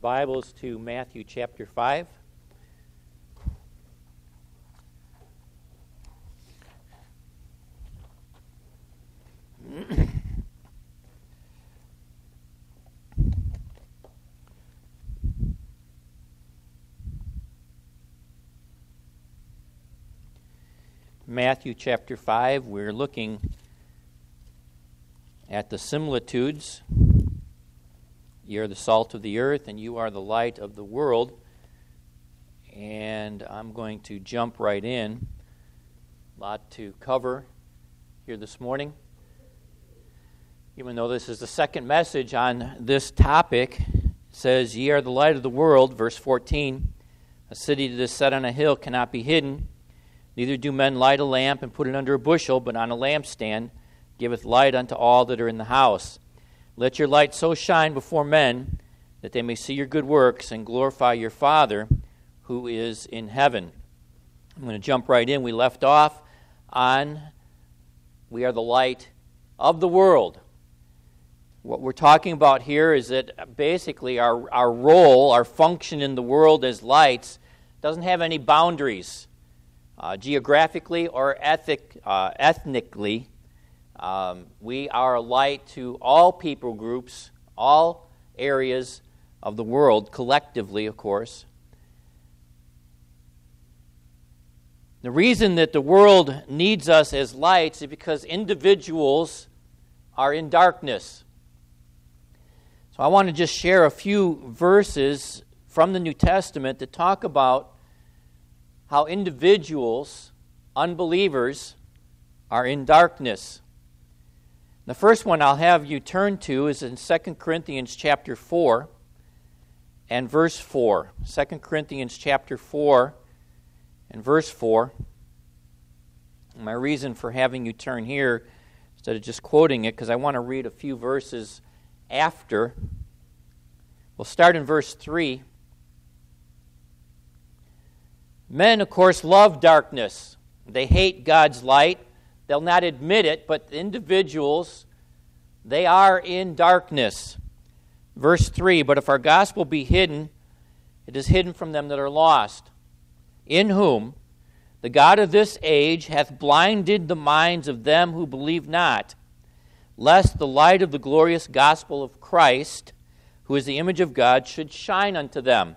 Bibles to Matthew chapter 5. Matthew chapter 5, we're looking at the similitudes you are the salt of the earth, and you are the light of the world. And I'm going to jump right in. A lot to cover here this morning. Even though this is the second message on this topic, says, Ye are the light of the world, verse 14. A city that is set on a hill cannot be hidden. Neither do men light a lamp and put it under a bushel, but on a lampstand giveth light unto all that are in the house. Let your light so shine before men that they may see your good works and glorify your Father who is in heaven. I'm going to jump right in. We left off on we are the light of the world. What we're talking about here is that basically our, our role, our function in the world as lights, doesn't have any boundaries, uh, geographically or ethic, uh, ethnically. Um, we are a light to all people groups, all areas of the world, collectively, of course. The reason that the world needs us as lights is because individuals are in darkness. So I want to just share a few verses from the New Testament that talk about how individuals, unbelievers, are in darkness. The first one I'll have you turn to is in 2 Corinthians chapter 4 and verse 4. 2 Corinthians chapter 4 and verse 4. My reason for having you turn here instead of just quoting it because I want to read a few verses after. We'll start in verse 3. Men, of course, love darkness. They hate God's light They'll not admit it, but individuals, they are in darkness. Verse 3 But if our gospel be hidden, it is hidden from them that are lost, in whom the God of this age hath blinded the minds of them who believe not, lest the light of the glorious gospel of Christ, who is the image of God, should shine unto them.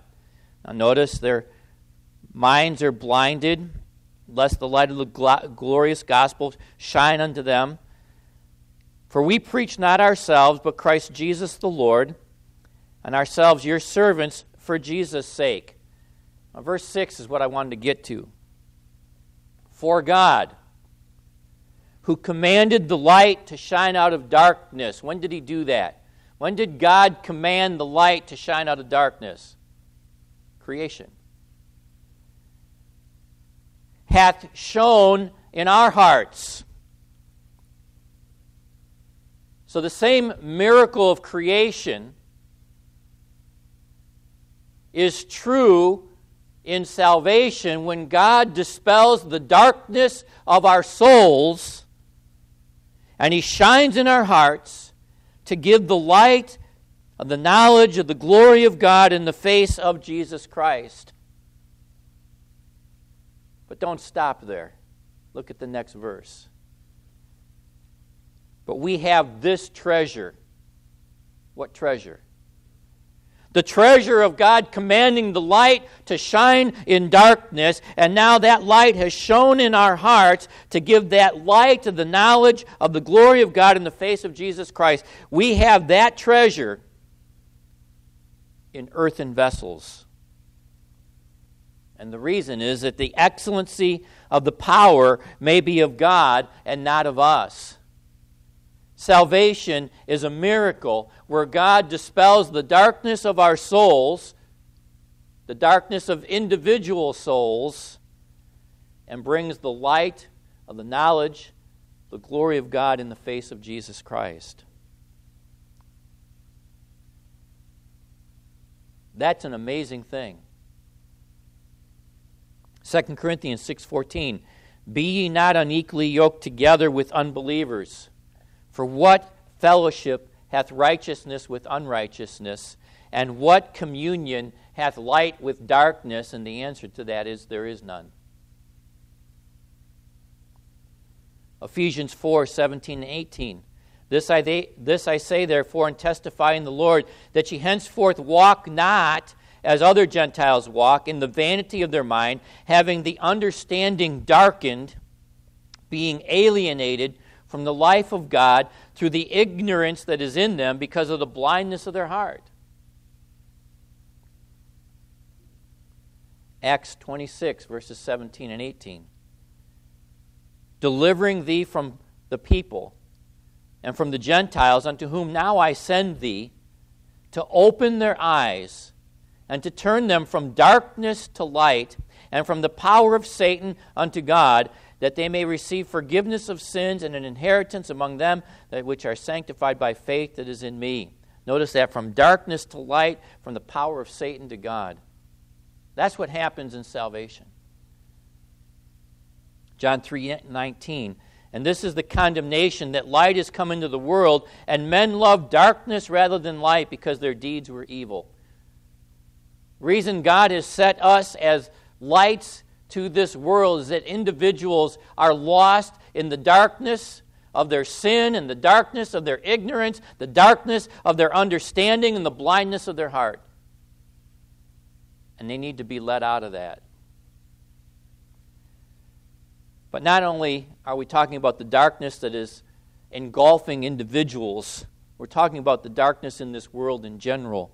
Now, notice their minds are blinded lest the light of the glorious gospel shine unto them. For we preach not ourselves, but Christ Jesus the Lord, and ourselves your servants for Jesus' sake. Now, verse 6 is what I wanted to get to. For God, who commanded the light to shine out of darkness. When did he do that? When did God command the light to shine out of darkness? Creation hath shone in our hearts. So, the same miracle of creation is true in salvation when God dispels the darkness of our souls and He shines in our hearts to give the light of the knowledge of the glory of God in the face of Jesus Christ. But don't stop there. Look at the next verse. But we have this treasure. What treasure? The treasure of God commanding the light to shine in darkness, and now that light has shone in our hearts to give that light to the knowledge of the glory of God in the face of Jesus Christ. We have that treasure in earthen vessels. And the reason is that the excellency of the power may be of God and not of us. Salvation is a miracle where God dispels the darkness of our souls, the darkness of individual souls, and brings the light of the knowledge, the glory of God in the face of Jesus Christ. That's an amazing thing. 2 Corinthians 6:14 Be ye not unequally yoked together with unbelievers for what fellowship hath righteousness with unrighteousness And what communion hath light with darkness? And the answer to that is there is none. Ephesians 4 17 and 18. This I, they, this I say, therefore, and testify in the Lord, that ye henceforth walk not as other Gentiles walk, in the vanity of their mind, having the understanding darkened, being alienated from the life of God through the ignorance that is in them because of the blindness of their heart. Acts 26, verses 17 and 18. Delivering thee from the people and from the Gentiles, unto whom now I send thee, to open their eyes and to turn them from darkness to light and from the power of Satan unto God, that they may receive forgiveness of sins and an inheritance among them that which are sanctified by faith that is in me. Notice that from darkness to light, from the power of Satan to God. That's what happens in salvation. John 3 19. And this is the condemnation that light has come into the world, and men love darkness rather than light because their deeds were evil. Reason God has set us as lights to this world is that individuals are lost in the darkness of their sin and the darkness of their ignorance, the darkness of their understanding, and the blindness of their heart. And they need to be let out of that. But not only are we talking about the darkness that is engulfing individuals, we're talking about the darkness in this world in general.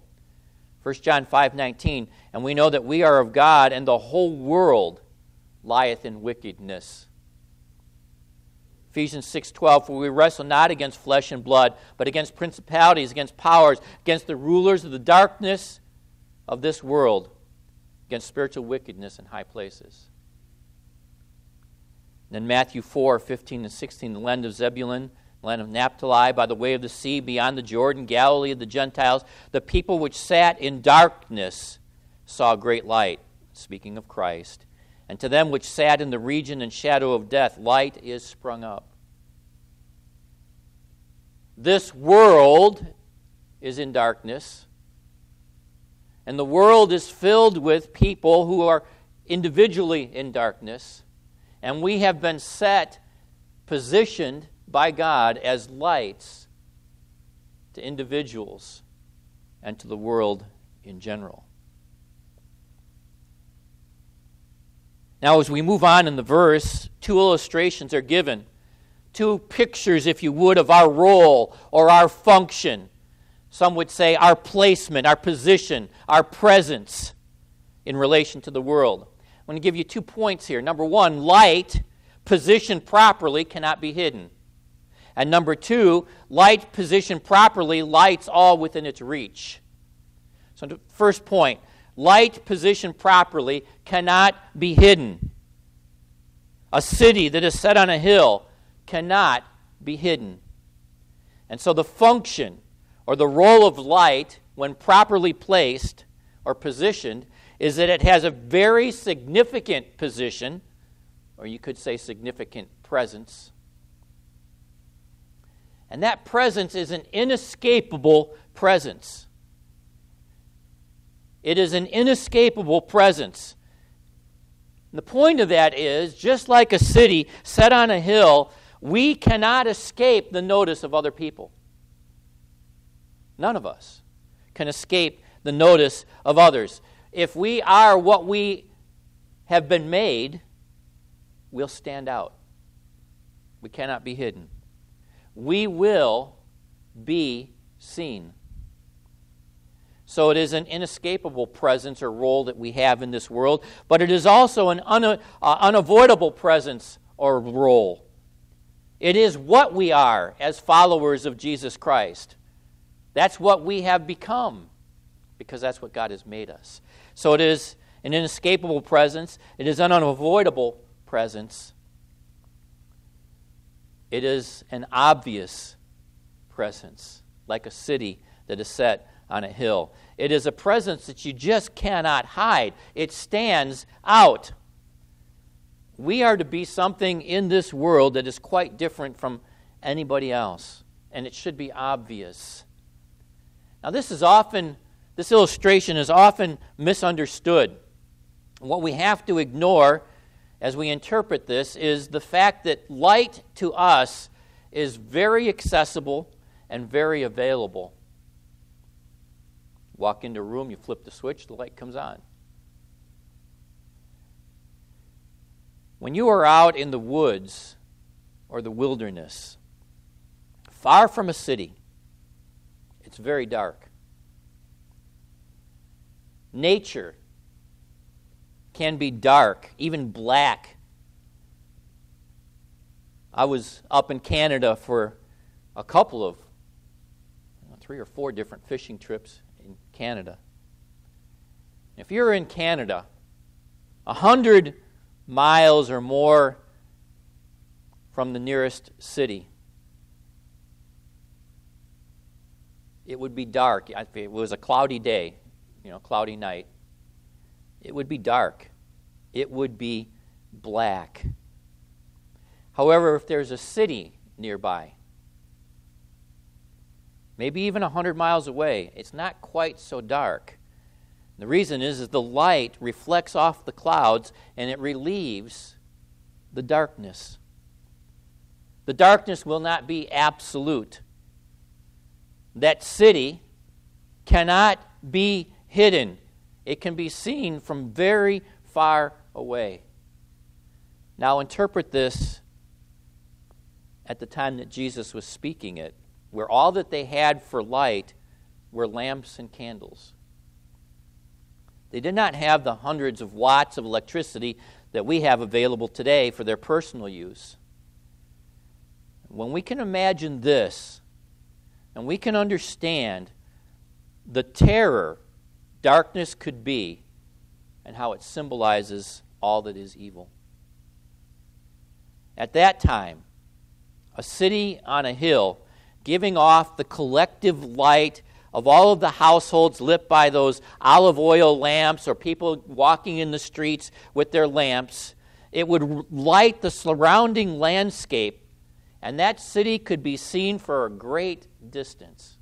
1 John 5:19 and we know that we are of God and the whole world lieth in wickedness. Ephesians 6:12 for we wrestle not against flesh and blood but against principalities against powers against the rulers of the darkness of this world against spiritual wickedness in high places. Then Matthew 4 15 and 16, the land of Zebulun, land of Naphtali, by the way of the sea, beyond the Jordan, Galilee of the Gentiles, the people which sat in darkness saw great light. Speaking of Christ. And to them which sat in the region and shadow of death, light is sprung up. This world is in darkness, and the world is filled with people who are individually in darkness. And we have been set, positioned by God as lights to individuals and to the world in general. Now, as we move on in the verse, two illustrations are given. Two pictures, if you would, of our role or our function. Some would say our placement, our position, our presence in relation to the world. I'm going to give you two points here. Number one, light positioned properly cannot be hidden. And number two, light positioned properly lights all within its reach. So, first point light positioned properly cannot be hidden. A city that is set on a hill cannot be hidden. And so, the function or the role of light, when properly placed or positioned, is that it has a very significant position, or you could say significant presence. And that presence is an inescapable presence. It is an inescapable presence. And the point of that is just like a city set on a hill, we cannot escape the notice of other people. None of us can escape the notice of others if we are what we have been made, we'll stand out. We cannot be hidden. We will be seen. So it is an inescapable presence or role that we have in this world, but it is also an un- uh, unavoidable presence or role. It is what we are as followers of Jesus Christ. That's what we have become because that's what God has made us. So it is an inescapable presence, it is an unavoidable presence, it is an obvious presence, like a city that is set on a hill. It is a presence that you just cannot hide, it stands out. We are to be something in this world that is quite different from anybody else, and it should be obvious. Now, this is often This illustration is often misunderstood. What we have to ignore as we interpret this is the fact that light to us is very accessible and very available. Walk into a room, you flip the switch, the light comes on. When you are out in the woods or the wilderness, far from a city, it's very dark. Nature can be dark, even black. I was up in Canada for a couple of, three or four different fishing trips in Canada. If you're in Canada, a hundred miles or more from the nearest city, it would be dark. It was a cloudy day, you know, cloudy night, it would be dark. It would be black. However, if there's a city nearby, maybe even 100 miles away, it's not quite so dark. The reason is, is the light reflects off the clouds and it relieves the darkness. The darkness will not be absolute. That city cannot be hidden. It can be seen from very far away. Now, interpret this at the time that Jesus was speaking it, where all that they had for light were lamps and candles. They did not have the hundreds of watts of electricity that we have available today for their personal use. When we can imagine this, and we can understand the terror darkness could be and how it symbolizes all that is evil. At that time, a city on a hill giving off the collective light of all of the households lit by those olive oil lamps or people walking in the streets with their lamps. It would light the surrounding landscape, and that city could be seen for a great distance.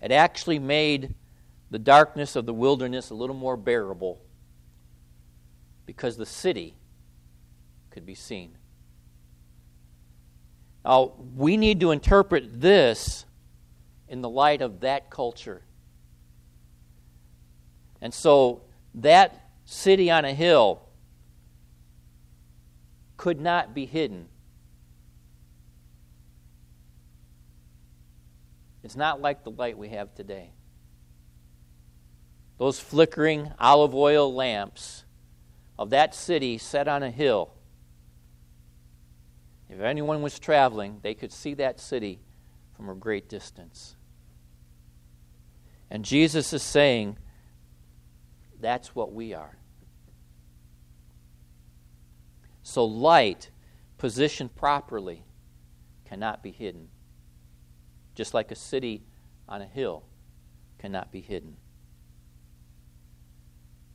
It actually made the darkness of the wilderness a little more bearable because the city could be seen. Now, we need to interpret this in the light of that culture. And so, that city on a hill could not be hidden It's not like the light we have today. Those flickering olive oil lamps of that city set on a hill. If anyone was traveling, they could see that city from a great distance. And Jesus is saying, that's what we are. So, light, positioned properly, cannot be hidden just like a city on a hill cannot be hidden.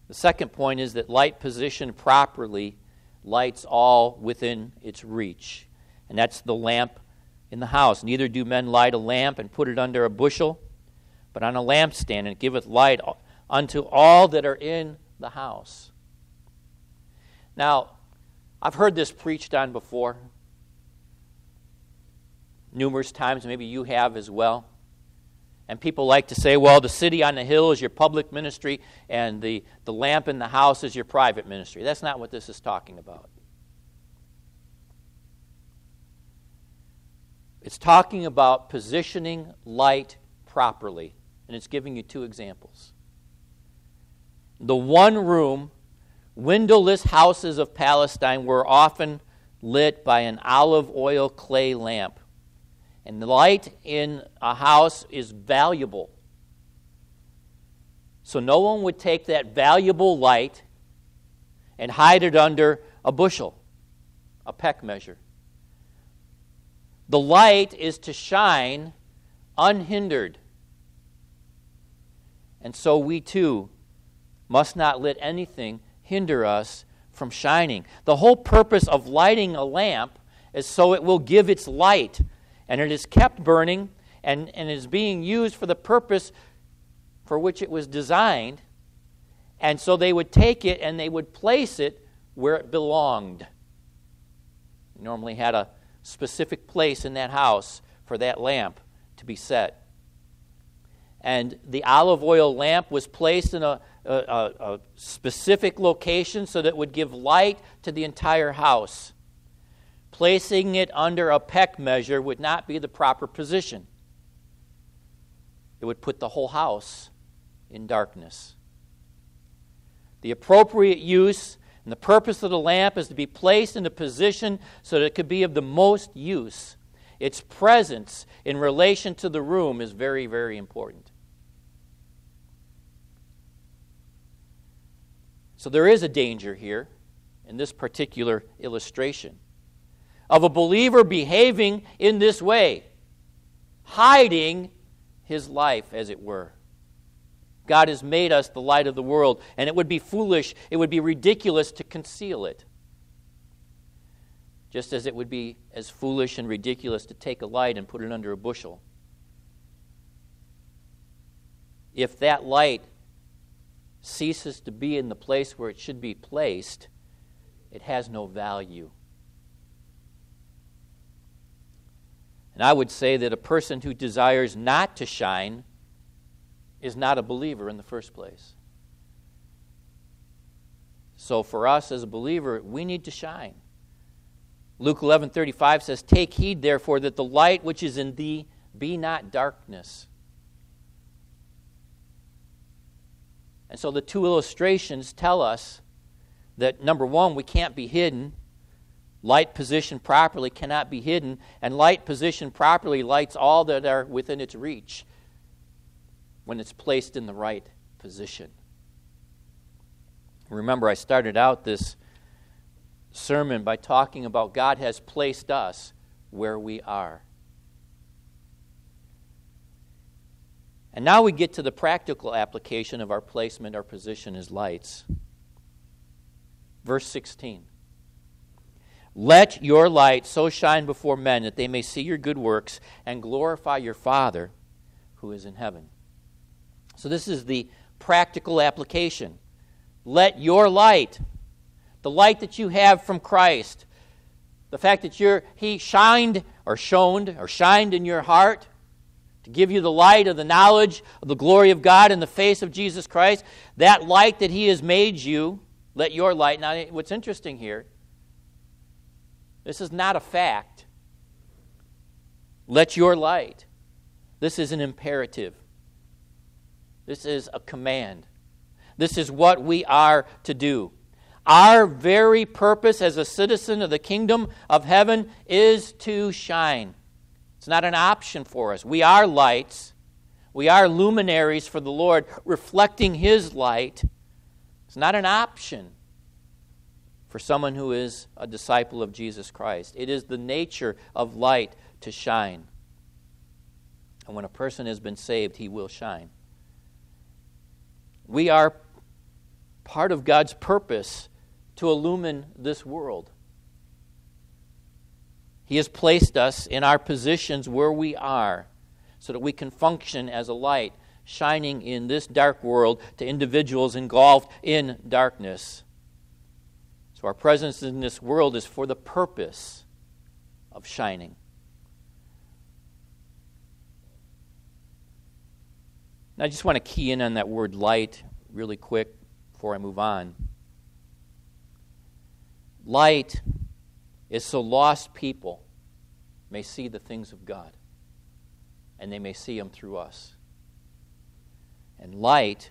The second point is that light positioned properly lights all within its reach. And that's the lamp in the house. Neither do men light a lamp and put it under a bushel, but on a lampstand, and it giveth light unto all that are in the house. Now, I've heard this preached on before numerous times, maybe you have as well. And people like to say, well, the city on the hill is your public ministry, and the, the lamp in the house is your private ministry. That's not what this is talking about. It's talking about positioning light properly, and it's giving you two examples. The one room, windowless houses of Palestine were often lit by an olive oil clay lamp. And the light in a house is valuable. So no one would take that valuable light and hide it under a bushel, a peck measure. The light is to shine unhindered. And so we too must not let anything hinder us from shining. The whole purpose of lighting a lamp is so it will give its light and it is kept burning and, and is being used for the purpose for which it was designed. And so they would take it and they would place it where it belonged. normally had a specific place in that house for that lamp to be set. And the olive oil lamp was placed in a, a, a, specific location so that it would give light to the entire house. Placing it under a peck measure would not be the proper position, it would put the whole house in darkness. The appropriate use and the purpose of the lamp is to be placed in a position so that it could be of the most use. Its presence in relation to the room is very, very important. So there is a danger here in this particular illustration of a believer behaving in this way, hiding his life, as it were. God has made us the light of the world, and it would be foolish, it would be ridiculous to conceal it. Just as it would be as foolish and ridiculous to take a light and put it under a bushel. If that light ceases to be in the place where it should be placed, it has no value. And I would say that a person who desires not to shine is not a believer in the first place. So for us as a believer, we need to shine. Luke 11:35 says, "Take heed therefore that the light which is in thee be not darkness." And so the two illustrations tell us that number 1, we can't be hidden. Light positioned properly cannot be hidden, and light positioned properly lights all that are within its reach when it's placed in the right position. Remember, I started out this sermon by talking about God has placed us where we are. And now we get to the practical application of our placement, our position as lights. Verse 16 Let your light so shine before men that they may see your good works and glorify your Father who is in heaven. So, this is the practical application. Let your light, the light that you have from Christ, the fact that you're, He shined or shone or shined in your heart to give you the light of the knowledge of the glory of God in the face of Jesus Christ, that light that He has made you, let your light. Now, what's interesting here, this is not a fact. Let your light. This is an imperative. This is a command. This is what we are to do. Our very purpose as a citizen of the kingdom of heaven is to shine. It's not an option for us. We are lights. We are luminaries for the Lord, reflecting His light. It's not an option for someone who is a disciple of Jesus Christ. It is the nature of light to shine. And when a person has been saved, he will shine. We are part of God's purpose to illumine this world. He has placed us in our positions where we are so that we can function as a light shining in this dark world to individuals engulfed in darkness. Our presence in this world is for the purpose of shining. I just want to key in on that word light really quick before I move on. Light is so lost people may see the things of God, and they may see them through us. And light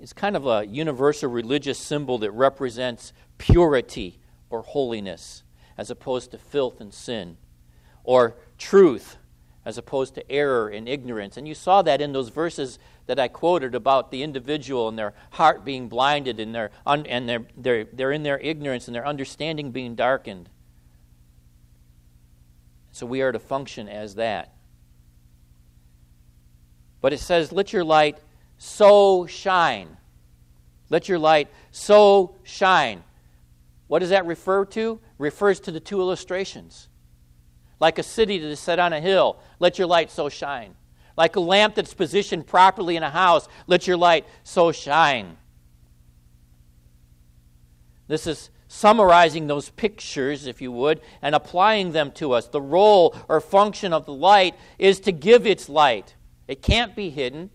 is kind of a universal religious symbol that represents purity or holiness as opposed to filth and sin, or truth as opposed to error and ignorance. And you saw that in those verses that I quoted about the individual and their heart being blinded and, their and they're, they're, they're in their ignorance and their understanding being darkened. So we are to function as that. But it says, Let your light so shine. Let your light so shine. What does that refer to? Refers to the two illustrations. Like a city that is set on a hill, let your light so shine. Like a lamp that's positioned properly in a house, let your light so shine. This is summarizing those pictures, if you would, and applying them to us. The role or function of the light is to give its light. It can't be hidden.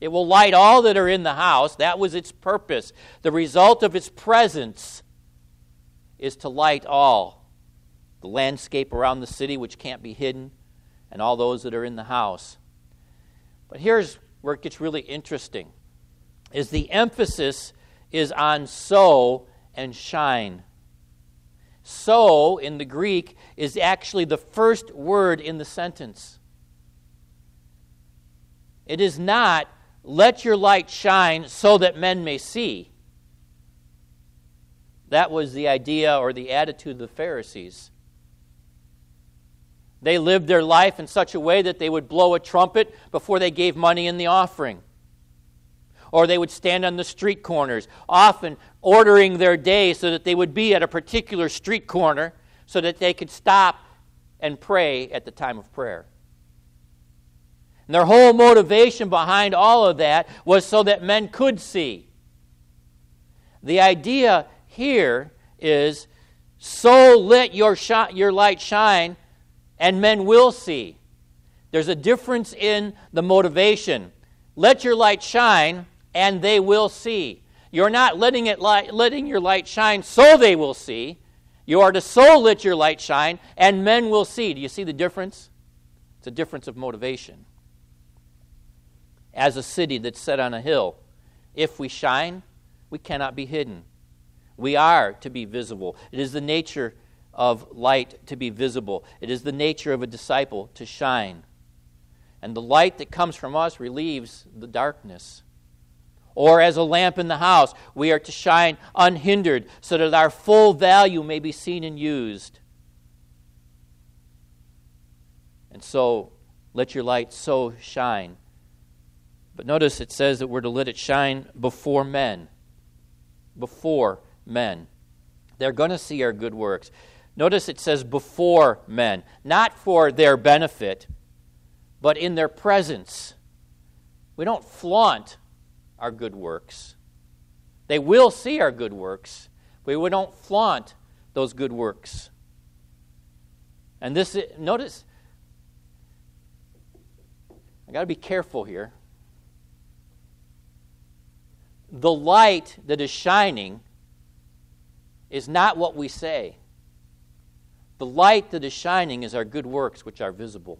It will light all that are in the house. That was its purpose. The result of its presence is to light all the landscape around the city, which can't be hidden, and all those that are in the house. But here's where it gets really interesting is the emphasis is on so and shine. So in the Greek is actually the first word in the sentence. It is not, let your light shine so that men may see. That was the idea or the attitude of the Pharisees. They lived their life in such a way that they would blow a trumpet before they gave money in the offering. Or they would stand on the street corners, often ordering their day so that they would be at a particular street corner so that they could stop and pray at the time of prayer. And their whole motivation behind all of that was so that men could see. The idea here is so let your, your light shine and men will see. There's a difference in the motivation. Let your light shine, and they will see. You're not letting, it light, letting your light shine so they will see. You are to so let your light shine, and men will see. Do you see the difference? It's a difference of motivation. As a city that's set on a hill, if we shine, we cannot be hidden. We are to be visible. It is the nature of light to be visible. It is the nature of a disciple to shine. And the light that comes from us relieves the darkness. Or as a lamp in the house, we are to shine unhindered so that our full value may be seen and used. And so, let your light so shine. But notice it says that we're to let it shine before men. Before men. They're going to see our good works. Notice it says before men, not for their benefit, but in their presence. We don't flaunt our good works. They will see our good works, but we don't flaunt those good works. And this, notice, I got to be careful here. The light that is shining is not what we say. The light that is shining is our good works, which are visible.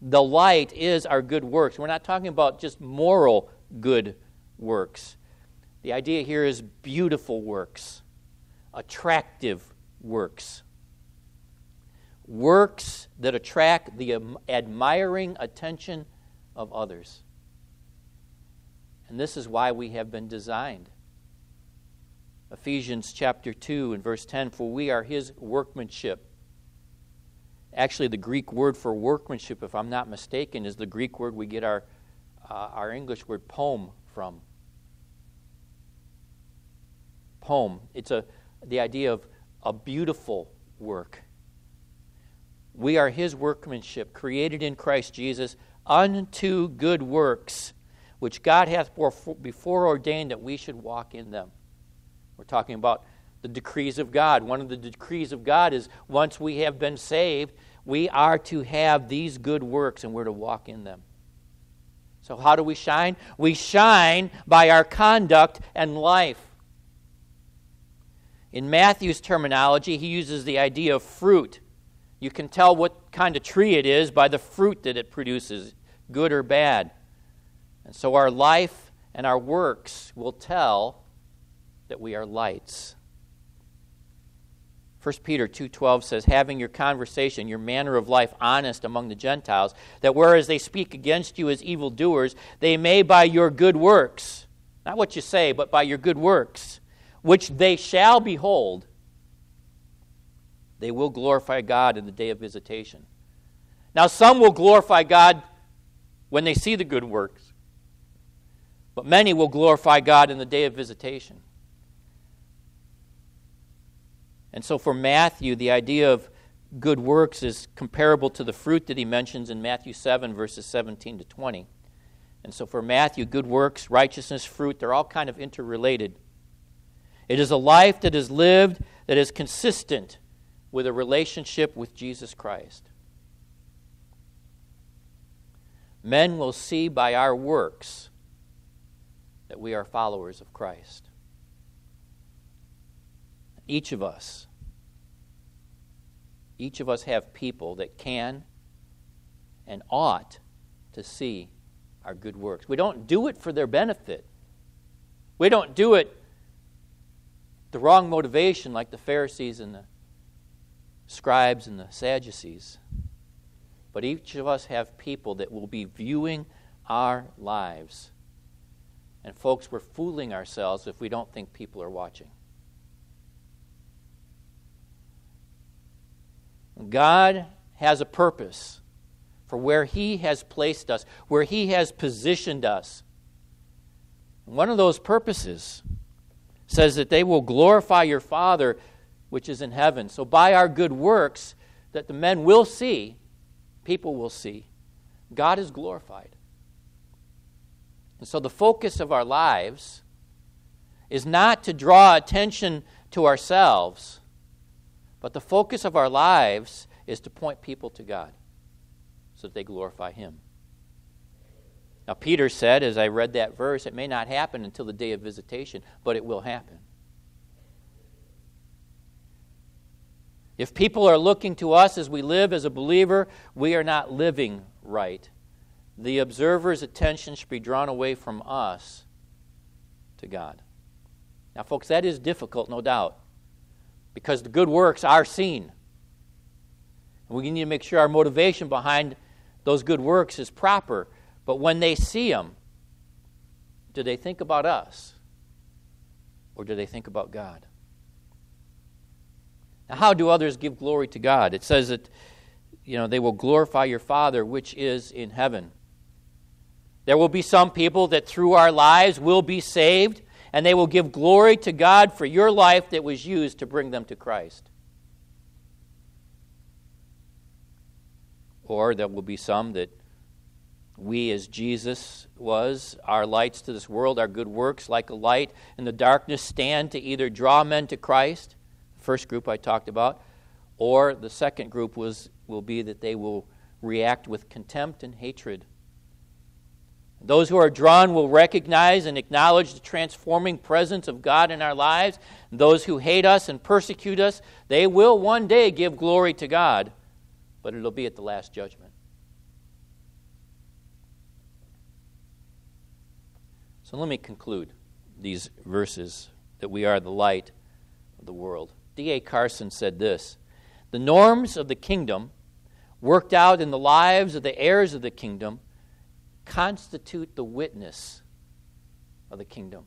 The light is our good works. We're not talking about just moral good works. The idea here is beautiful works, attractive works. Works that attract the admiring attention of others. And this is why we have been designed. Ephesians chapter 2 and verse 10 For we are his workmanship. Actually, the Greek word for workmanship, if I'm not mistaken, is the Greek word we get our, uh, our English word poem from. Poem. It's a, the idea of a beautiful work. We are his workmanship, created in Christ Jesus unto good works, which God hath before ordained that we should walk in them. We're talking about the decrees of God. One of the decrees of God is once we have been saved, we are to have these good works and we're to walk in them. So, how do we shine? We shine by our conduct and life. In Matthew's terminology, he uses the idea of fruit. You can tell what kind of tree it is by the fruit that it produces, good or bad. And so, our life and our works will tell that we are lights. 1 Peter 2:12 says having your conversation your manner of life honest among the Gentiles that whereas they speak against you as evildoers they may by your good works not what you say but by your good works which they shall behold they will glorify God in the day of visitation. Now some will glorify God when they see the good works but many will glorify God in the day of visitation. And so for Matthew, the idea of good works is comparable to the fruit that he mentions in Matthew 7, verses 17 to 20. And so for Matthew, good works, righteousness, fruit, they're all kind of interrelated. It is a life that is lived that is consistent with a relationship with Jesus Christ. Men will see by our works that we are followers of Christ. Each of us, each of us have people that can and ought to see our good works. We don't do it for their benefit. We don't do it the wrong motivation like the Pharisees and the scribes and the Sadducees. But each of us have people that will be viewing our lives. And, folks, we're fooling ourselves if we don't think people are watching. God has a purpose for where He has placed us, where He has positioned us. One of those purposes says that they will glorify your Father which is in heaven. So, by our good works, that the men will see, people will see, God is glorified. And so, the focus of our lives is not to draw attention to ourselves, but the focus of our lives is to point people to God so that they glorify Him. Now, Peter said, as I read that verse, it may not happen until the day of visitation, but it will happen. If people are looking to us as we live as a believer, we are not living right. The observer's attention should be drawn away from us to God. Now, folks, that is difficult, no doubt, because the good works are seen. And we need to make sure our motivation behind those good works is proper. But when they see them, do they think about us? Or do they think about God? Now, how do others give glory to God? It says that, you know, they will glorify your Father which is in heaven. There will be some people that through our lives will be saved, and they will give glory to God for your life that was used to bring them to Christ. Or there will be some that we, as Jesus was, our lights to this world, our good works, like a light in the darkness, stand to either draw men to Christ, the first group I talked about, or the second group was, will be that they will react with contempt and hatred. Those who are drawn will recognize and acknowledge the transforming presence of God in our lives. Those who hate us and persecute us, they will one day give glory to God, but it'll be at the last judgment. So let me conclude these verses that we are the light of the world. D.A. Carson said this The norms of the kingdom, worked out in the lives of the heirs of the kingdom, constitute the witness of the kingdom.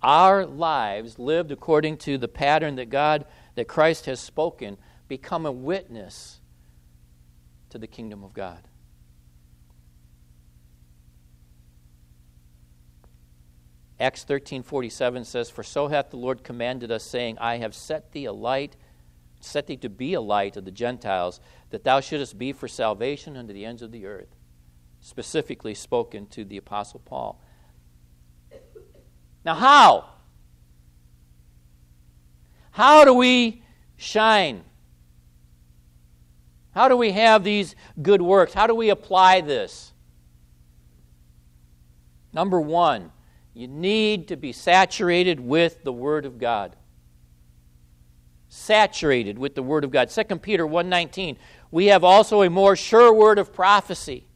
Our lives, lived according to the pattern that God, that Christ has spoken, become a witness to the kingdom of God. Acts 13:47 says, "For so hath the Lord commanded us, saying, I have set thee a light, set thee to be a light of the Gentiles, that thou shouldest be for salvation unto the ends of the earth." Specifically spoken to the apostle Paul. Now, how? How do we shine? How do we have these good works? How do we apply this? Number one, you need to be saturated with the Word of God. Saturated with the Word of God. 2 Peter 1.19, We have also a more sure word of prophecy,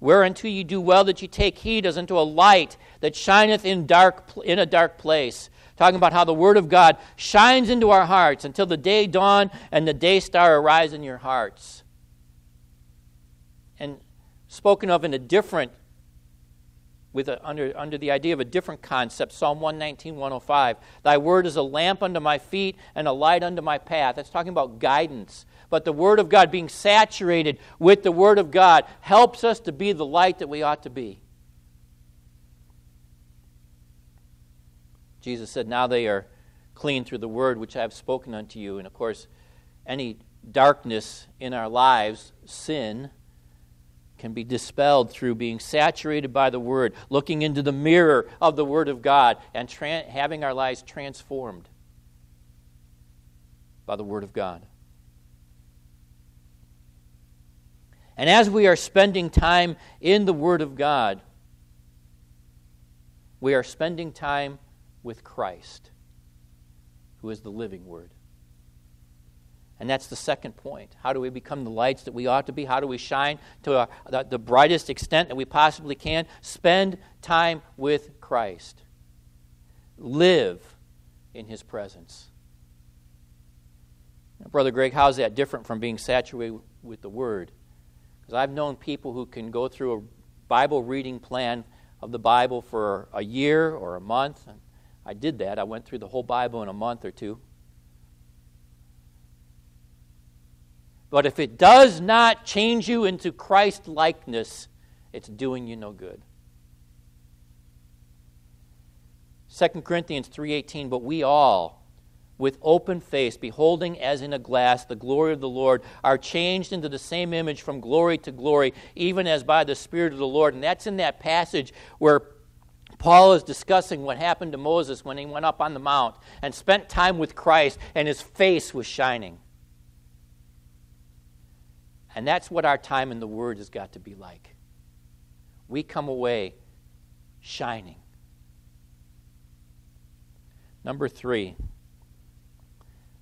whereunto you do well that you take heed as unto a light that shineth in, dark, in a dark place. Talking about how the Word of God shines into our hearts until the day dawn and the day star arise in your hearts. And spoken of in a different with a, under, under the idea of a different concept Psalm 119, 105. Thy word is a lamp unto my feet and a light unto my path. That's talking about guidance. But the Word of God, being saturated with the Word of God, helps us to be the light that we ought to be. Jesus said, Now they are clean through the word which I have spoken unto you. And of course, any darkness in our lives, sin, can be dispelled through being saturated by the Word, looking into the mirror of the Word of God, and tra- having our lives transformed by the Word of God. And as we are spending time in the Word of God, we are spending time with Christ, who is the living Word. And that's the second point. How do we become the lights that we ought to be? How do we shine to our, the, the brightest extent that we possibly can? Spend time with Christ. Live in His presence. Now, Brother Greg, how's that different from being saturated with the Word? Because I've known people who can go through a Bible reading plan of the Bible for a year or a month. I did that. I went through the whole Bible in a month or two. But if it does not change you into Christ likeness, it's doing you no good. 2 Corinthians 3:18 but we all with open face beholding as in a glass the glory of the Lord are changed into the same image from glory to glory even as by the spirit of the Lord and that's in that passage where Paul is discussing what happened to Moses when he went up on the mount and spent time with Christ and his face was shining. And that's what our time in the Word has got to be like. We come away shining. Number three,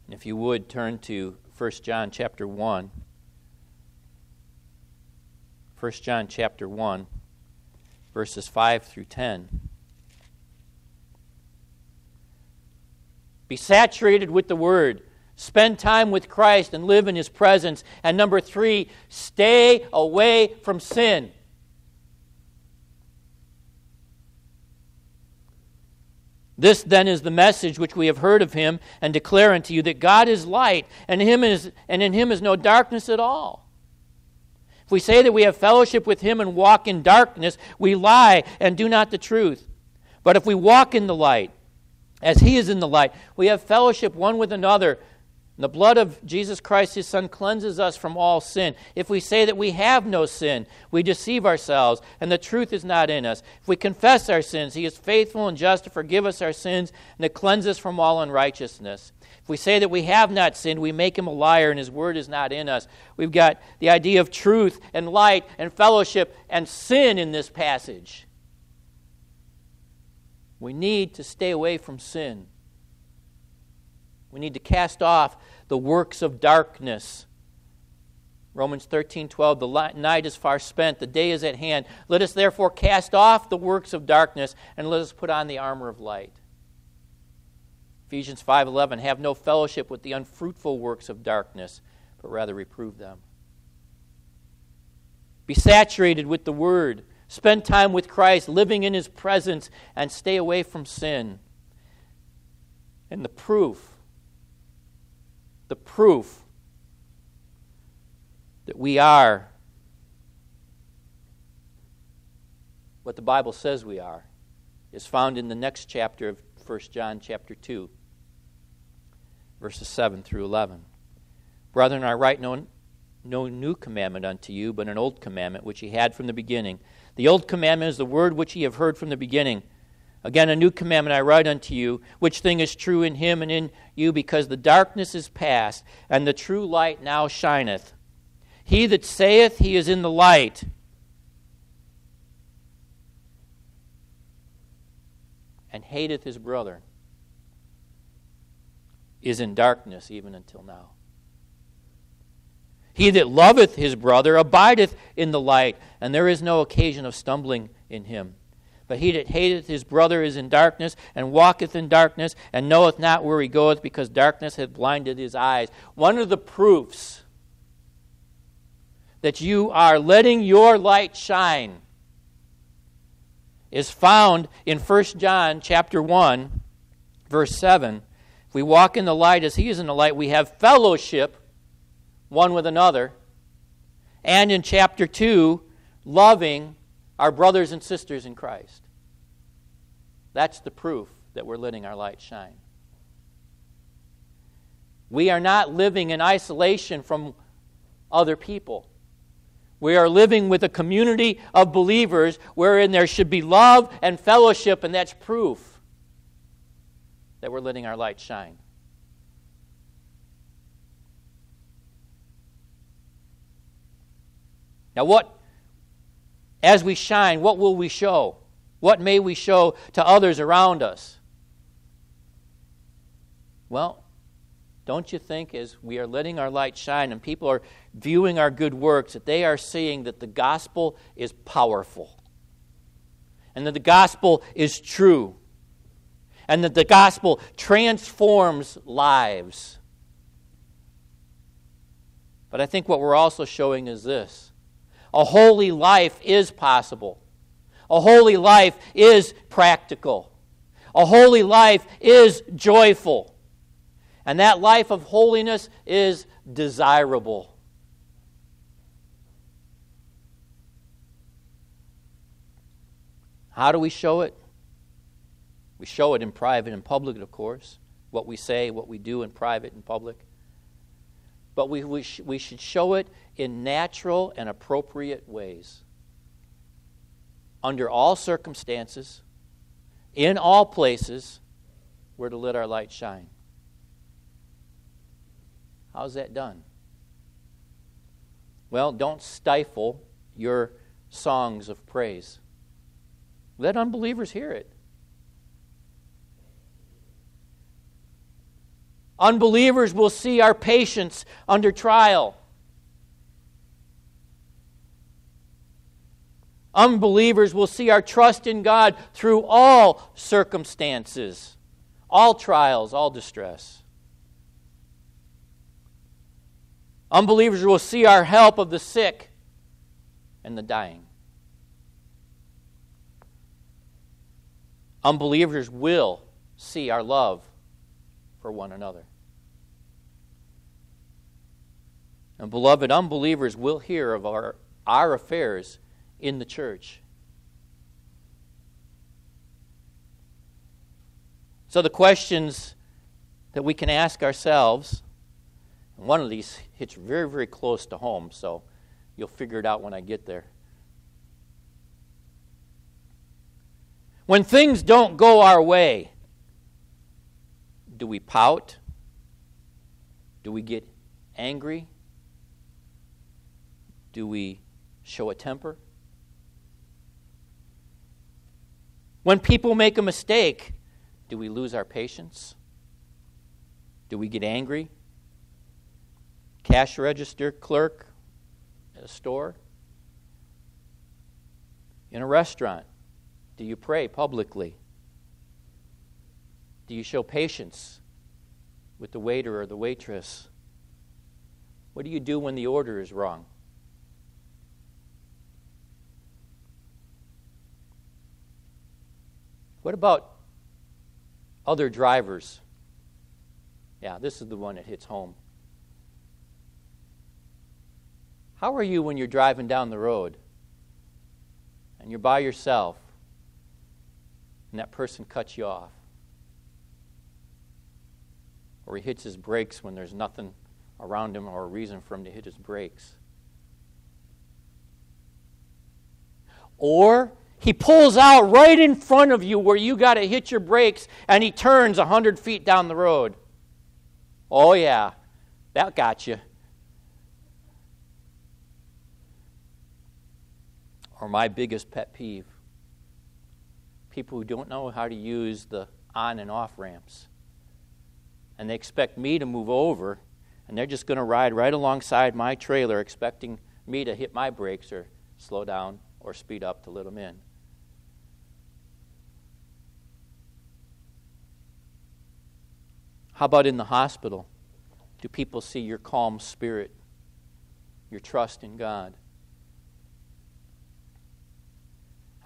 and if you would turn to 1 John chapter 1. 1 John chapter 1, verses 5 through 10. Be saturated with the Word. Spend time with Christ and live in His presence. And number three, stay away from sin. This then is the message which we have heard of him and declare unto you that God is light, and, him is, and in him is no darkness at all. If we say that we have fellowship with him and walk in darkness, we lie and do not the truth. But if we walk in the light, as he is in the light, we have fellowship one with another, the blood of Jesus Christ, his Son, cleanses us from all sin. If we say that we have no sin, we deceive ourselves, and the truth is not in us. If we confess our sins, he is faithful and just to forgive us our sins and to cleanse us from all unrighteousness. If we say that we have not sinned, we make him a liar, and his word is not in us. We've got the idea of truth and light and fellowship and sin in this passage. We need to stay away from sin. We need to cast off the works of darkness. Romans 13, 12, the night is far spent, the day is at hand. Let us therefore cast off the works of darkness and let us put on the armor of light. Ephesians 5:11 have no fellowship with the unfruitful works of darkness, but rather reprove them. Be saturated with the word. Spend time with Christ, living in his presence and stay away from sin. And the proof the proof that we are what the Bible says we are is found in the next chapter of 1 John chapter 2 verses 7 through 11. Brethren, I write no, no new commandment unto you, but an old commandment which he had from the beginning. The old commandment is the word which ye have heard from the beginning. Again, a new commandment I write unto you, which thing is true in him and in you, because the darkness is past, and the true light now shineth. He that saith he is in the light, and hateth his brother, is in darkness even until now. He that loveth his brother abideth in the light, and there is no occasion of stumbling in him. But he that hateth his brother is in darkness, and walketh in darkness, and knoweth not where he goeth, because darkness hath blinded his eyes. One of the proofs that you are letting your light shine is found in 1 John chapter 1, verse 7. If we walk in the light as he is in the light, we have fellowship one with another. And in chapter 2, loving our brothers and sisters in Christ. That's the proof that we're letting our light shine. We are not living in isolation from other people. We are living with a community of believers wherein there should be love and fellowship, and that's proof that we're letting our light shine. Now, what, as we shine, what will we show? What may we show to others around us? Well, don't you think as we are letting our light shine and people are viewing our good works that they are seeing that the gospel is powerful and that the gospel is true and that the gospel transforms lives? But I think what we're also showing is this a holy life is possible. A holy life is practical. A holy life is joyful. And that life of holiness is desirable. How do we show it? We show it in private and public, of course. What we say, what we do in private and public. But we, we, sh- we should show it in natural and appropriate ways. Under all circumstances, in all places, we're to let our light shine. How's that done? Well, don't stifle your songs of praise. Let unbelievers hear it. Unbelievers will see our patience under trial. Unbelievers will see our trust in God through all circumstances, all trials, all distress. Unbelievers will see our help of the sick and the dying. Unbelievers will see our love for one another. And beloved, unbelievers will hear of our, our affairs in the church. So, the questions that we can ask ourselves and one of these hits very, very close to home, so you'll figure it out when I get there. When things don't go our way, do we pout? Do we get angry? Do we show a temper? When people make a mistake, do we lose our patience? Do we get angry? cash register clerk at a store? In a restaurant? Do you pray publicly? Do you show patience with the waiter or the waitress? What do you do when the order is wrong? What about other drivers? Yeah, this is the one that hits home. How are you when you're driving down the road and you're by yourself and that person cuts you off? Or he hits his brakes when there's nothing around him or a reason for him to hit his brakes? Or he pulls out right in front of you where you got to hit your brakes and he turns 100 feet down the road. Oh, yeah, that got you. or my biggest pet peeve people who don't know how to use the on and off ramps. And they expect me to move over, and they're just going to ride right alongside my trailer, expecting me to hit my brakes or slow down or speed up to let them in. How about in the hospital? Do people see your calm spirit, your trust in God?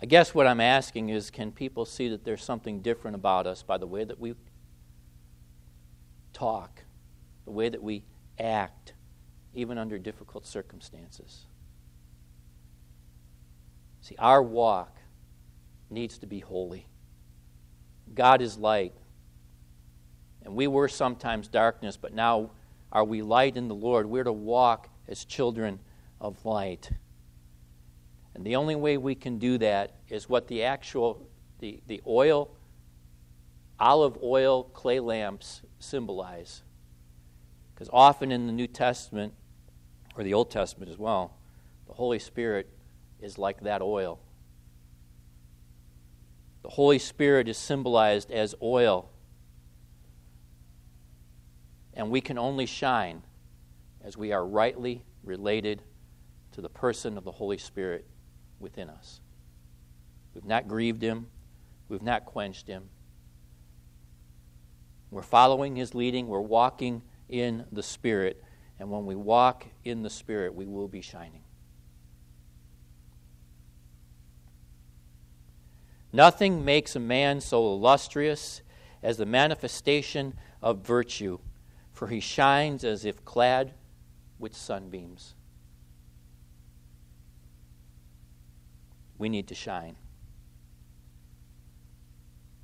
I guess what I'm asking is can people see that there's something different about us by the way that we talk, the way that we act, even under difficult circumstances? See, our walk needs to be holy. God is light. And we were sometimes darkness, but now are we light in the Lord? We're to walk as children of light. And the only way we can do that is what the actual the, the oil, olive oil clay lamps symbolize. Because often in the New Testament, or the Old Testament as well, the Holy Spirit is like that oil. The Holy Spirit is symbolized as oil. And we can only shine as we are rightly related to the person of the Holy Spirit within us. We've not grieved him, we've not quenched him. We're following his leading, we're walking in the Spirit, and when we walk in the Spirit, we will be shining. Nothing makes a man so illustrious as the manifestation of virtue, for he shines as if clad with sunbeams. We need to shine.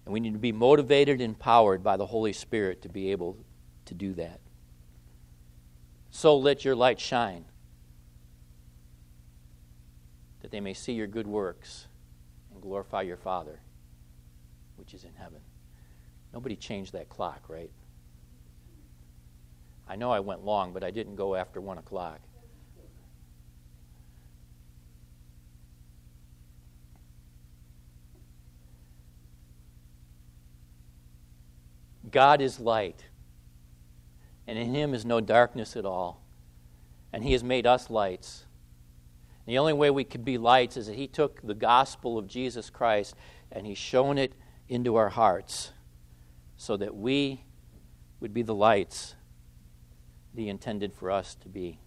And we need to be motivated and empowered by the Holy Spirit to be able to do that. So let your light shine, that they may see your good works and glorify your Father, which is in heaven. Nobody changed that clock, right? I know I went long, but I didn't go after 1 o'clock. God is light, and in Him is no darkness at all. And He has made us lights. The only way we could be lights is that He took the gospel of Jesus Christ and He's shown it into our hearts so that we would be the lights intended for us to be.